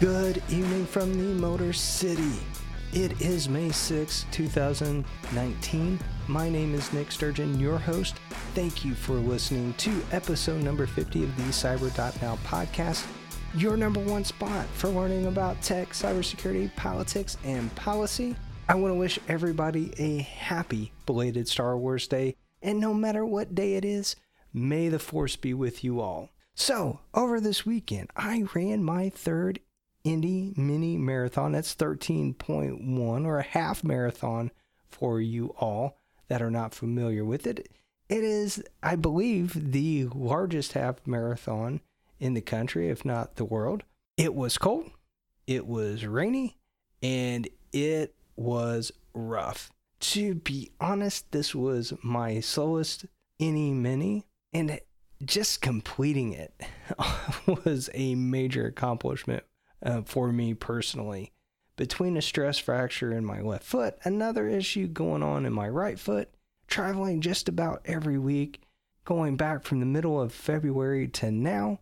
Good evening from the Motor City. It is May 6, 2019. My name is Nick Sturgeon, your host. Thank you for listening to episode number 50 of the Cyber.now podcast, your number one spot for learning about tech, cybersecurity, politics, and policy. I want to wish everybody a happy belated Star Wars Day, and no matter what day it is, may the Force be with you all. So, over this weekend, I ran my third Indy Mini Marathon. That's 13.1 or a half marathon for you all that are not familiar with it. It is, I believe, the largest half marathon in the country, if not the world. It was cold, it was rainy, and it was rough. To be honest, this was my slowest Indy Mini, and just completing it was a major accomplishment uh, for me personally. Between a stress fracture in my left foot, another issue going on in my right foot, traveling just about every week, going back from the middle of February to now,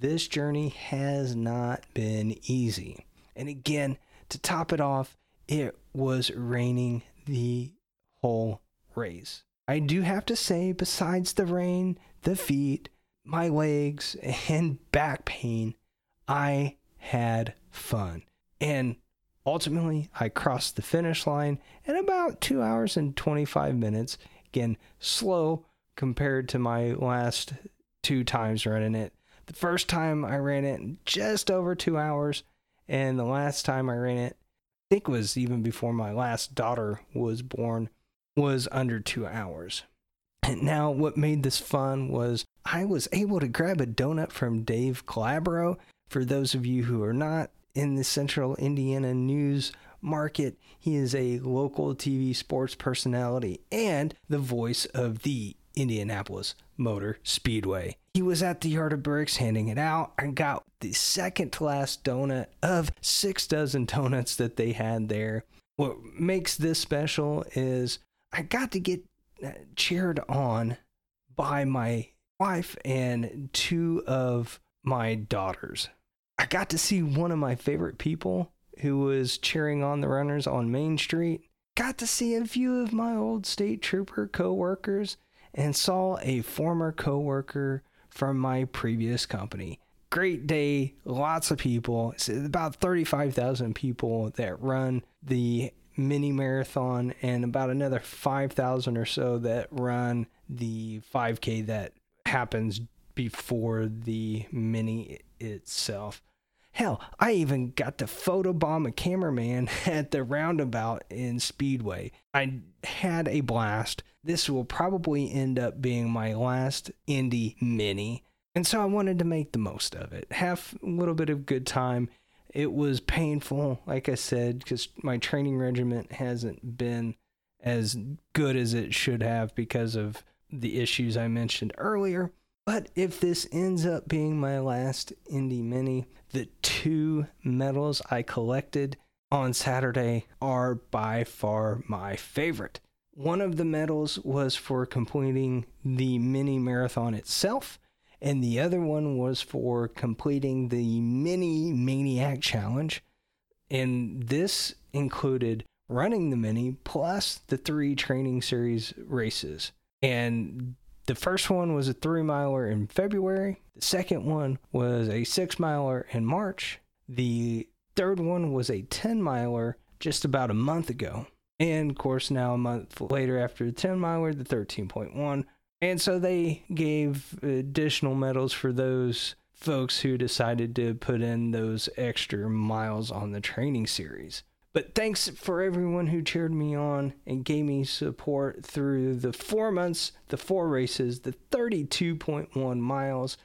this journey has not been easy. And again, to top it off, it was raining the whole race. I do have to say, besides the rain, the feet, my legs, and back pain, I had fun. And ultimately, I crossed the finish line in about two hours and 25 minutes. Again, slow compared to my last two times running it. The first time I ran it in just over two hours, and the last time I ran it, I think was even before my last daughter was born, was under two hours. And now, what made this fun was I was able to grab a donut from Dave Calabro for those of you who are not in the central Indiana news market, he is a local TV sports personality and the voice of the Indianapolis Motor Speedway. He was at the Yard of Bricks handing it out. I got the second to last donut of six dozen donuts that they had there. What makes this special is I got to get uh, cheered on by my wife and two of my daughters. I got to see one of my favorite people who was cheering on the runners on Main Street. Got to see a few of my old state trooper coworkers and saw a former coworker from my previous company. Great day, lots of people. It's about 35,000 people that run the mini marathon and about another 5,000 or so that run the 5K that happens before the mini itself. Hell, I even got to photobomb a cameraman at the roundabout in Speedway. I had a blast. This will probably end up being my last Indy Mini. And so I wanted to make the most of it, have a little bit of good time. It was painful, like I said, because my training regimen hasn't been as good as it should have because of the issues I mentioned earlier. But if this ends up being my last Indy Mini, the two medals I collected on Saturday are by far my favorite. One of the medals was for completing the mini marathon itself, and the other one was for completing the mini maniac challenge. And this included running the mini plus the three training series races. And the first one was a three miler in February. The second one was a six miler in March. The third one was a 10 miler just about a month ago. And of course, now a month later after the 10 miler, the 13.1. And so they gave additional medals for those folks who decided to put in those extra miles on the training series. But thanks for everyone who cheered me on and gave me support through the four months, the four races, the 32.1 miles,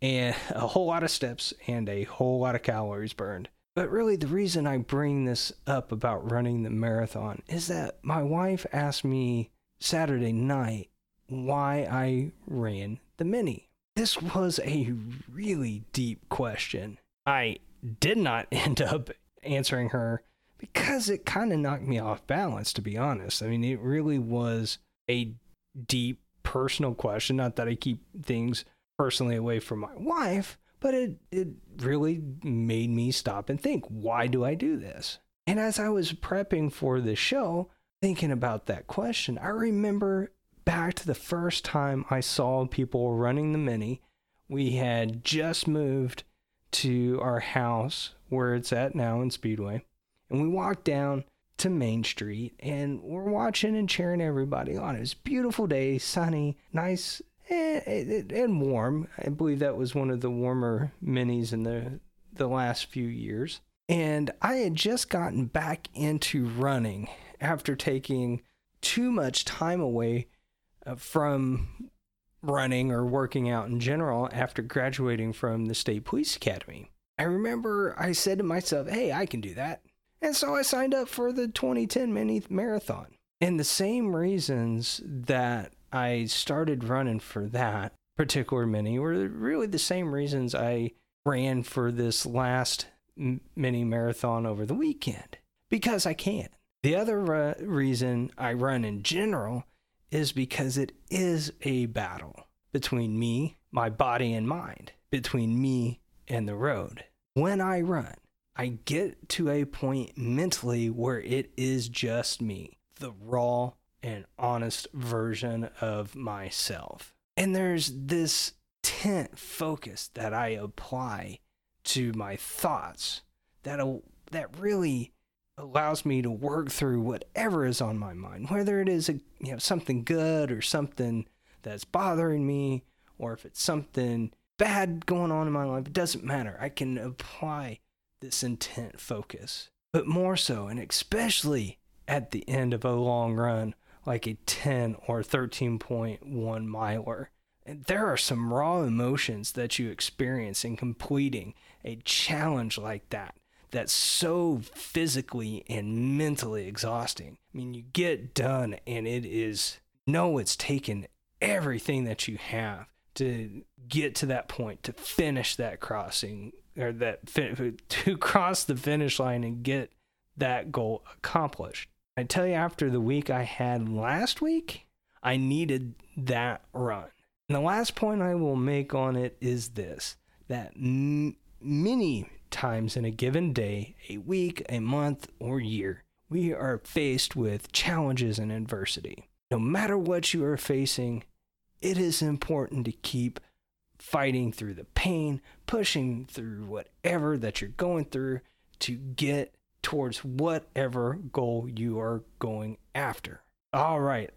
and a whole lot of steps and a whole lot of calories burned. But really, the reason I bring this up about running the marathon is that my wife asked me Saturday night why I ran the mini. This was a really deep question. I did not end up answering her because it kind of knocked me off balance, to be honest. I mean, it really was a deep personal question. Not that I keep things personally away from my wife, but it, it really made me stop and think, why do I do this? And as I was prepping for the show, thinking about that question, I remember back to the first time I saw people running the mini. We had just moved to our house where it's at now in Speedway. And we walked down to Main Street and we're watching and cheering everybody on. It was beautiful day, sunny, nice and, and warm. I believe that was one of the warmer minis in the the last few years. And I had just gotten back into running after taking too much time away uh, from running or working out in general after graduating from the State Police Academy. I remember I said to myself, hey, I can do that. And so I signed up for the 2010 mini marathon. And the same reasons that I started running for that particular mini were really the same reasons I ran for this last mini marathon over the weekend because I can. The other uh, reason I run in general is because it is a battle between me, my body, and mind, between me and the road. When I run, I get to a point mentally where it is just me, the raw and honest version of myself. And there's this tent focus that I apply to my thoughts that that really allows me to work through whatever is on my mind, whether it is a, you know something good or something that's bothering me, or if it's something bad going on in my life. It doesn't matter. I can apply this intent focus, but more so, and especially at the end of a long run, like a 10 or 13.1 miler. And there are some raw emotions that you experience in completing a challenge like that that's so physically and mentally exhausting. I mean, you get done and it is, no, it's taken everything that you have to get to that point, to finish that crossing or that to cross the finish line and get that goal accomplished. I tell you, after the week I had last week, I needed that run. And the last point I will make on it is this that m- many times in a given day, a week, a month, or year, we are faced with challenges and adversity. No matter what you are facing, it is important to keep fighting through the pain, pushing through whatever that you're going through to get towards whatever goal you are going after. All right.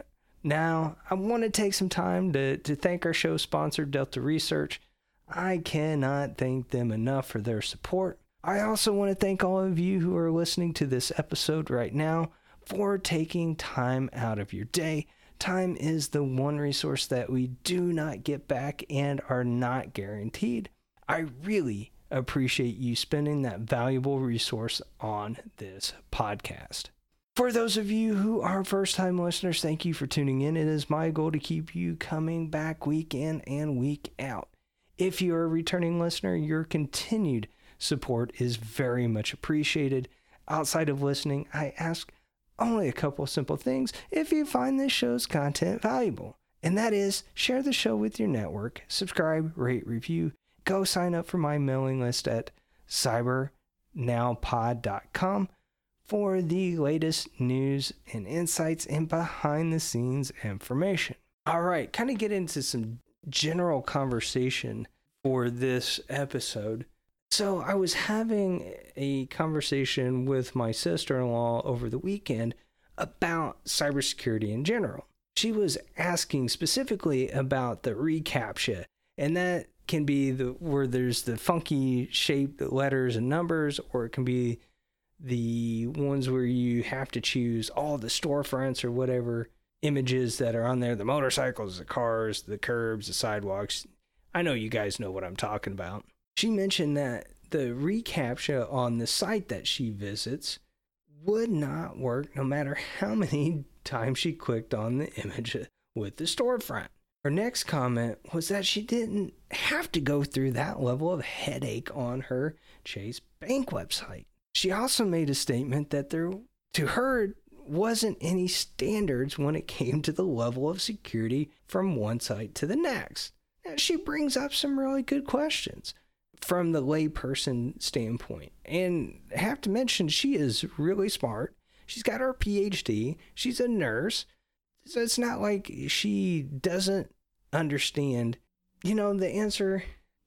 Now, I want to take some time to, to thank our show sponsor, Delta Research. I cannot thank them enough for their support. I also want to thank all of you who are listening to this episode right now for taking time out of your day. Time is the one resource that we do not get back and are not guaranteed. I really appreciate you spending that valuable resource on this podcast. For those of you who are first time listeners, thank you for tuning in. It is my goal to keep you coming back week in and week out. If you're a returning listener, your continued support is very much appreciated. Outside of listening, I ask only a couple simple things if you find this show's content valuable. And that is share the show with your network, subscribe, rate, review, go sign up for my mailing list at cybernowpod.com for the latest news and insights and behind the scenes information. All right, kind of get into some general conversation for this episode. So, I was having a conversation with my sister in law over the weekend about cybersecurity in general. She was asking specifically about the reCAPTCHA, and that can be the where there's the funky shaped letters and numbers, or it can be the ones where you have to choose all the storefronts or whatever images that are on there the motorcycles, the cars, the curbs, the sidewalks. I know you guys know what I'm talking about. She mentioned that the reCAPTCHA on the site that she visits would not work no matter how many times she clicked on the image with the storefront. Her next comment was that she didn't have to go through that level of headache on her Chase Bank website. She also made a statement that there, to her, wasn't any standards when it came to the level of security from one site to the next. Now, she brings up some really good questions. From the layperson standpoint. And I have to mention, she is really smart. She's got her PhD, she's a nurse. So it's not like she doesn't understand. You know, the answer,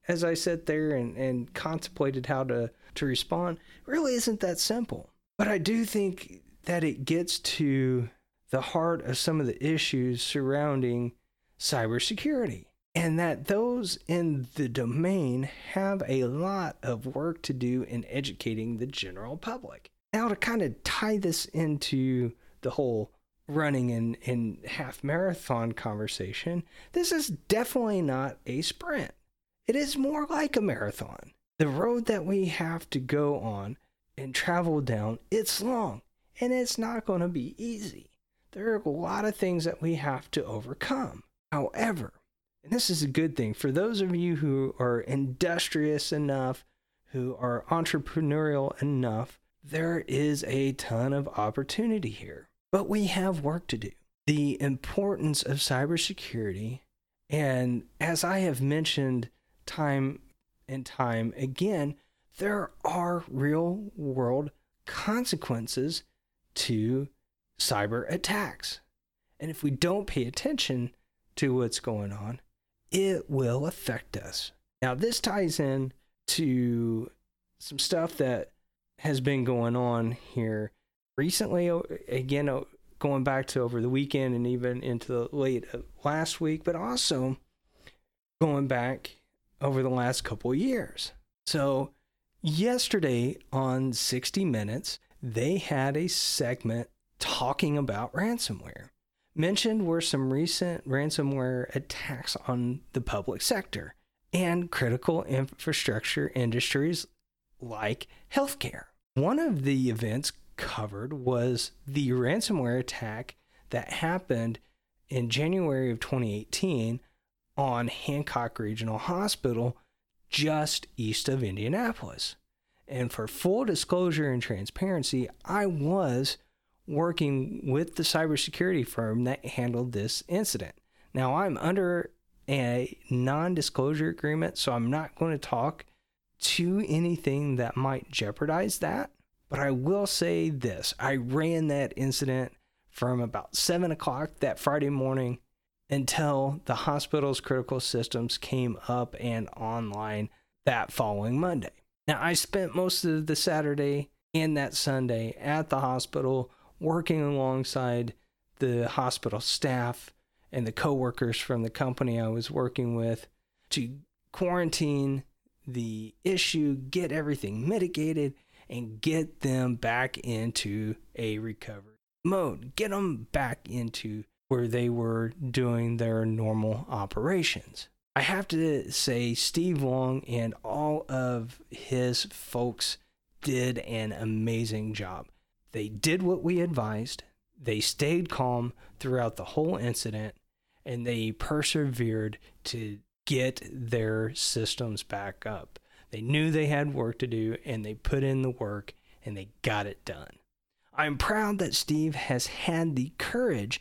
as I sat there and, and contemplated how to, to respond, really isn't that simple. But I do think that it gets to the heart of some of the issues surrounding cybersecurity and that those in the domain have a lot of work to do in educating the general public. Now, to kind of tie this into the whole running in, in half marathon conversation, this is definitely not a sprint. It is more like a marathon. The road that we have to go on and travel down, it's long and it's not going to be easy. There are a lot of things that we have to overcome. However, and this is a good thing for those of you who are industrious enough, who are entrepreneurial enough, there is a ton of opportunity here. But we have work to do. The importance of cybersecurity, and as I have mentioned time and time again, there are real world consequences to cyber attacks. And if we don't pay attention to what's going on, it will affect us. Now, this ties in to some stuff that has been going on here recently. Oh, again, oh, going back to over the weekend and even into the late uh, last week, but also going back over the last couple years. So, yesterday on 60 Minutes, they had a segment talking about ransomware. Mentioned were some recent ransomware attacks on the public sector and critical infrastructure industries like healthcare. One of the events covered was the ransomware attack that happened in January of 2018 on Hancock Regional Hospital just east of Indianapolis. And for full disclosure and transparency, I was working with the cybersecurity firm that handled this incident. Now, I'm under a non disclosure agreement, so I'm not going to talk to anything that might jeopardize that. But I will say this I ran that incident from about 7 o'clock that Friday morning until the hospital's critical systems came up and online that following Monday. Now, I spent most of the Saturday and that Sunday at the hospital working alongside the hospital staff and the coworkers from the company I was working with to quarantine the issue, get everything mitigated, and get them back into a recovery mode. Get them back into where they were doing their normal operations. I have to say, Steve Long and all of his folks did an amazing job. They did what we advised. They stayed calm throughout the whole incident and they persevered to get their systems back up. They knew they had work to do and they put in the work and they got it done. I'm proud that Steve has had the courage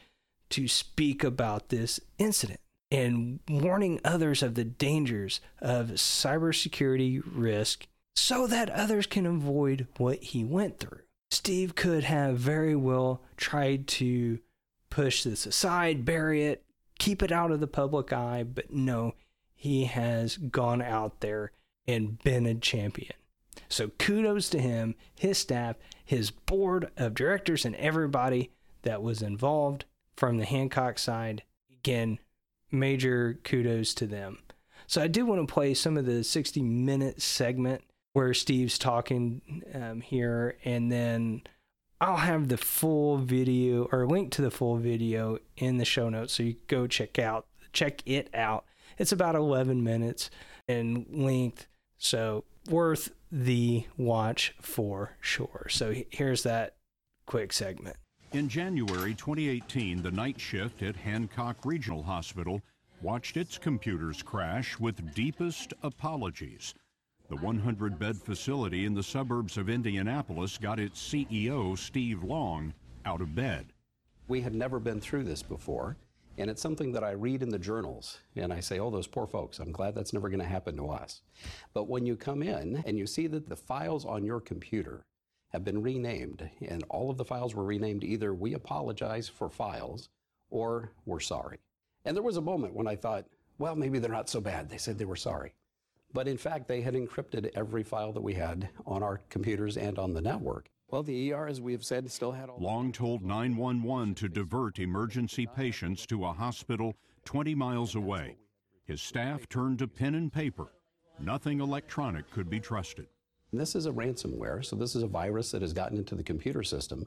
to speak about this incident and warning others of the dangers of cybersecurity risk so that others can avoid what he went through. Steve could have very well tried to push this aside, bury it, keep it out of the public eye, but no, he has gone out there and been a champion. So kudos to him, his staff, his board of directors, and everybody that was involved from the Hancock side. Again, major kudos to them. So I do want to play some of the 60 minute segment where Steve's talking um, here, and then I'll have the full video or link to the full video in the show notes, so you go check out check it out. It's about 11 minutes in length, so worth the watch for sure. So here's that quick segment. In January 2018, the night shift at Hancock Regional Hospital watched its computers crash with deepest apologies. The 100 bed facility in the suburbs of Indianapolis got its CEO, Steve Long, out of bed. We had never been through this before, And it's something that I read in the journals and I say, oh, those poor folks, I'm glad that's never going to happen to us. But when you come in and you see that the files on your computer have been renamed and all of the files were renamed either we apologize for files or we're sorry. And there was a moment when I thought, well, maybe they're not so bad. They said they were sorry. But in fact, they had encrypted every file that we had on our computers and on the network. Well, the ER, as we have said, still had all. Long told 911 to divert emergency patients to a hospital 20 miles away. His staff turned to pen and paper. Nothing electronic could be trusted. This is a ransomware, so this is a virus that has gotten into the computer system.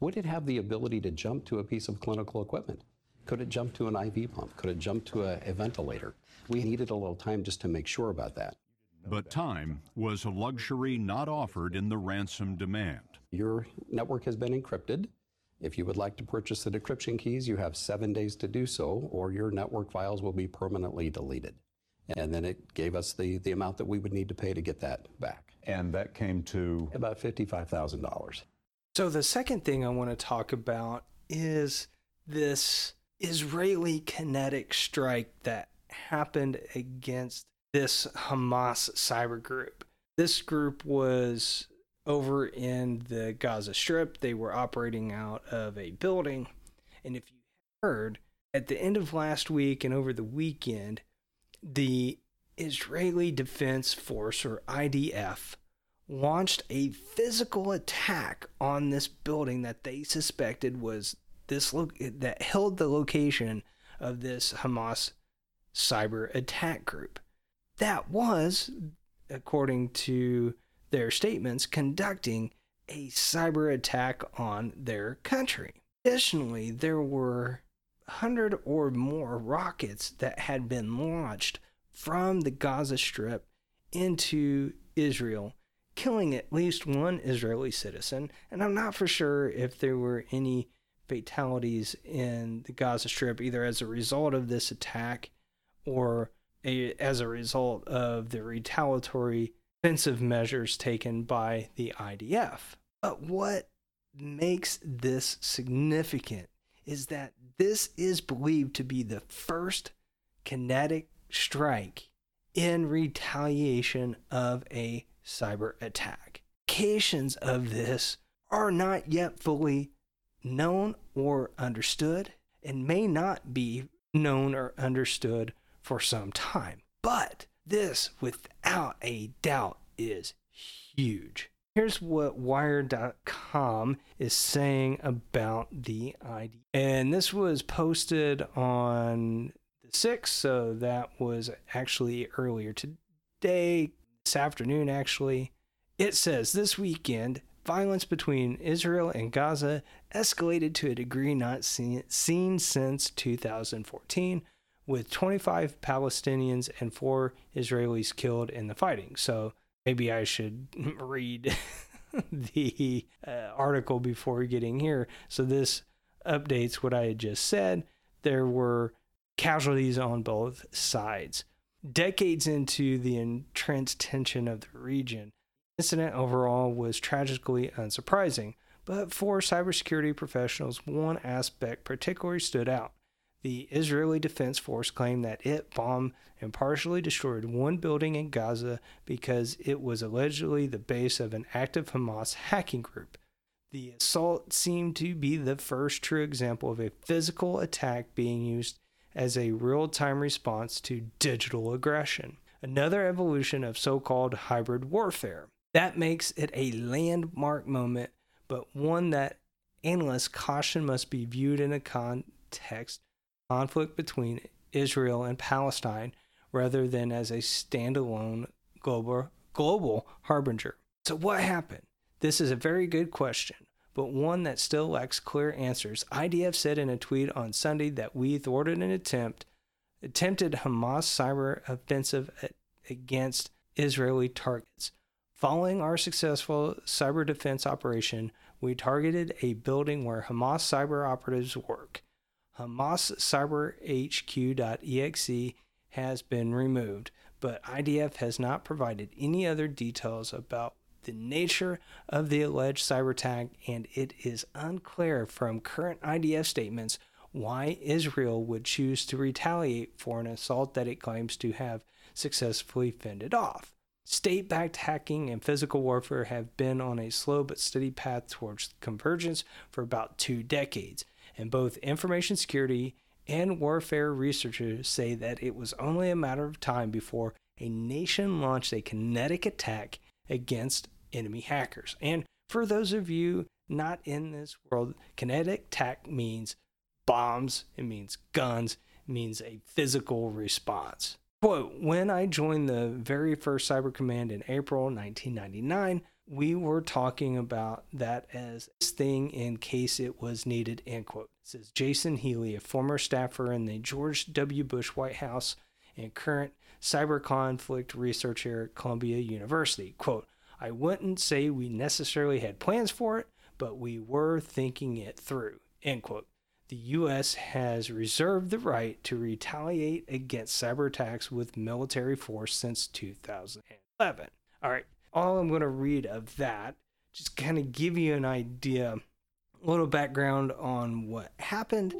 Would it have the ability to jump to a piece of clinical equipment? Could it jump to an IV pump? Could it jump to a, a ventilator? We needed a little time just to make sure about that. But time was a luxury not offered in the ransom demand. Your network has been encrypted. If you would like to purchase the decryption keys, you have seven days to do so, or your network files will be permanently deleted. And then it gave us the, the amount that we would need to pay to get that back. And that came to about $55,000. So, the second thing I want to talk about is this Israeli kinetic strike that happened against this Hamas cyber group. This group was over in the Gaza Strip. They were operating out of a building. And if you heard, at the end of last week and over the weekend, the Israeli Defense Force, or IDF, launched a physical attack on this building that they suspected was this lo- that held the location of this Hamas cyber attack group. That was, according to their statements, conducting a cyber attack on their country. Additionally, there were 100 or more rockets that had been launched from the Gaza Strip into Israel, killing at least one Israeli citizen. And I'm not for sure if there were any fatalities in the Gaza Strip, either as a result of this attack or a, as a result of the retaliatory defensive measures taken by the IDF. But what makes this significant is that this is believed to be the first kinetic strike in retaliation of a cyber attack. Indications of this are not yet fully known or understood and may not be known or understood for some time. But this, without a doubt, is huge. Here's what Wired.com is saying about the ID. And this was posted on the 6th, so that was actually earlier today, this afternoon, actually. It says this weekend, violence between Israel and Gaza escalated to a degree not seen, seen since 2014 with 25 Palestinians and four Israelis killed in the fighting. So maybe I should read the uh, article before getting here. So this updates what I had just said. There were casualties on both sides. Decades into the entrenched tension of the region, the incident overall was tragically unsurprising, but for cybersecurity professionals, one aspect particularly stood out. The Israeli Defense Force claimed that it bombed and partially destroyed one building in Gaza because it was allegedly the base of an active Hamas hacking group. The assault seemed to be the first true example of a physical attack being used as a real time response to digital aggression, another evolution of so called hybrid warfare. That makes it a landmark moment, but one that analysts caution must be viewed in a context conflict between Israel and Palestine rather than as a standalone global, global harbinger. So, what happened? This is a very good question, but one that still lacks clear answers. IDF said in a tweet on Sunday that we thwarted an attempt, attempted Hamas cyber offensive against Israeli targets. Following our successful cyber defense operation, we targeted a building where Hamas cyber operatives work. Hamas Cyber HQ.exe has been removed, but IDF has not provided any other details about the nature of the alleged cyber attack, and it is unclear from current IDF statements why Israel would choose to retaliate for an assault that it claims to have successfully fended off. State backed hacking and physical warfare have been on a slow but steady path towards convergence for about two decades, and both information security and warfare researchers say that it was only a matter of time before a nation launched a kinetic attack against enemy hackers. And for those of you not in this world, kinetic attack means bombs, it means guns, it means a physical response. Quote, when I joined the very first Cyber Command in April 1999, we were talking about that as this thing in case it was needed, end quote. Says Jason Healey, a former staffer in the George W. Bush White House and current cyber conflict researcher at Columbia University. Quote, I wouldn't say we necessarily had plans for it, but we were thinking it through, end quote the U.S. has reserved the right to retaliate against cyber attacks with military force since 2011. All right, all I'm going to read of that, just kind of give you an idea, a little background on what happened,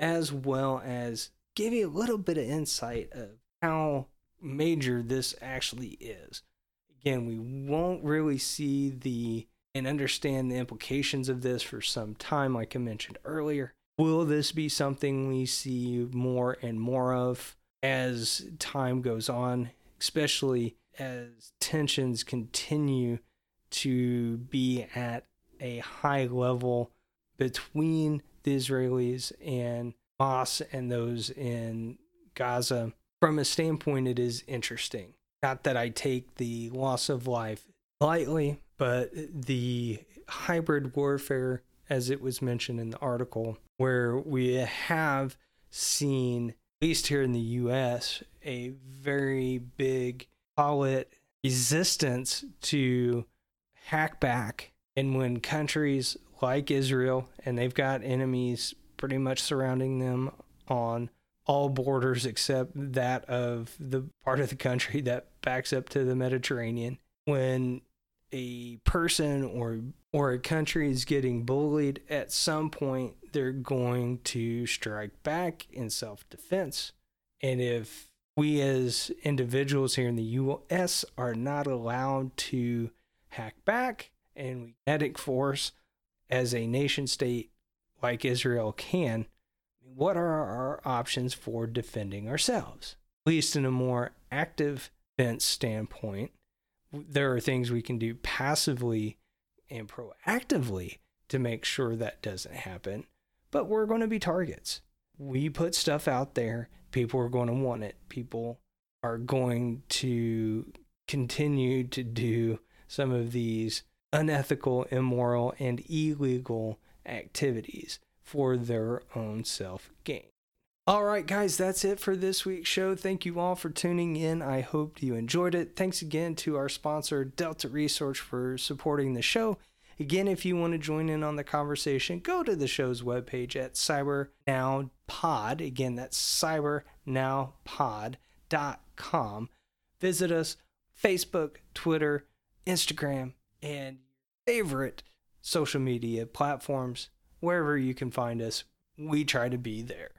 as well as give you a little bit of insight of how major this actually is. Again, we won't really see the and understand the implications of this for some time, like I mentioned earlier. Will this be something we see more and more of as time goes on, especially as tensions continue to be at a high level between the Israelis and Hamas and those in Gaza? From a standpoint, it is interesting. Not that I take the loss of life lightly, but uh, the hybrid warfare, as it was mentioned in the article, where we have seen, at least here in the US, a very big, call it resistance to hack back. And when countries like Israel, and they've got enemies pretty much surrounding them on all borders except that of the part of the country that backs up to the Mediterranean, when a person or or a country is getting bullied, at some point they're going to strike back in self-defense. And if we as individuals here in the US are not allowed to hack back and we kinetic force as a nation state like Israel can, what are our options for defending ourselves? At least in a more active defense standpoint, there are things we can do passively and proactively to make sure that doesn't happen. But we're going to be targets. We put stuff out there, people are going to want it. People are going to continue to do some of these unethical, immoral, and illegal activities for their own self gain. All right, guys, that's it for this week's show. Thank you all for tuning in. I hope you enjoyed it. Thanks again to our sponsor, Delta Research, for supporting the show. Again, if you want to join in on the conversation, go to the show's webpage at cybernowpod. Again, that's cybernowpod.com. Visit us Facebook, Twitter, Instagram, and favorite social media platforms. Wherever you can find us, we try to be there.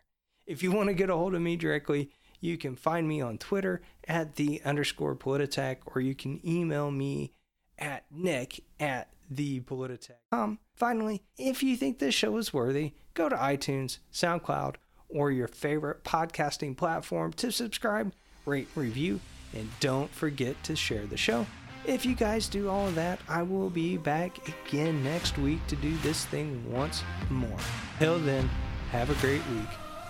If you want to get a hold of me directly, you can find me on Twitter at the underscore Polititech, or you can email me at nick at thepolititech.com. Finally, if you think this show is worthy, go to iTunes, SoundCloud, or your favorite podcasting platform to subscribe, rate, review, and don't forget to share the show. If you guys do all of that, I will be back again next week to do this thing once more. Till then, have a great week.